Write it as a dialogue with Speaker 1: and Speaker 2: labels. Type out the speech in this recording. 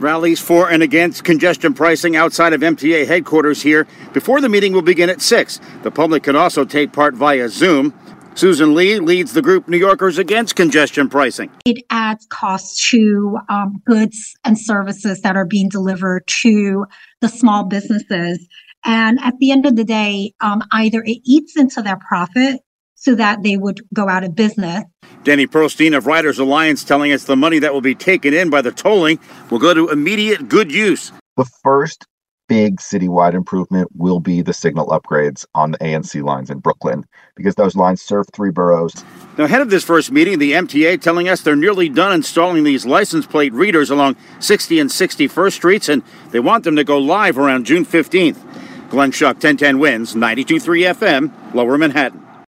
Speaker 1: Rallies for and against congestion pricing outside of MTA headquarters here before the meeting will begin at 6. The public can also take part via Zoom. Susan Lee leads the group New Yorkers Against Congestion Pricing.
Speaker 2: It adds costs to um, goods and services that are being delivered to the small businesses. And at the end of the day, um, either it eats into their profit so that they would go out of business.
Speaker 1: Danny Pearlstein of Riders Alliance telling us the money that will be taken in by the tolling will go to immediate good use.
Speaker 3: The first big citywide improvement will be the signal upgrades on the ANC lines in Brooklyn because those lines serve three boroughs.
Speaker 1: Now, ahead of this first meeting, the MTA telling us they're nearly done installing these license plate readers along 60 and 61st Streets, and they want them to go live around June 15th. Glenn Schuck, 1010 WINS, 92.3 FM, Lower Manhattan.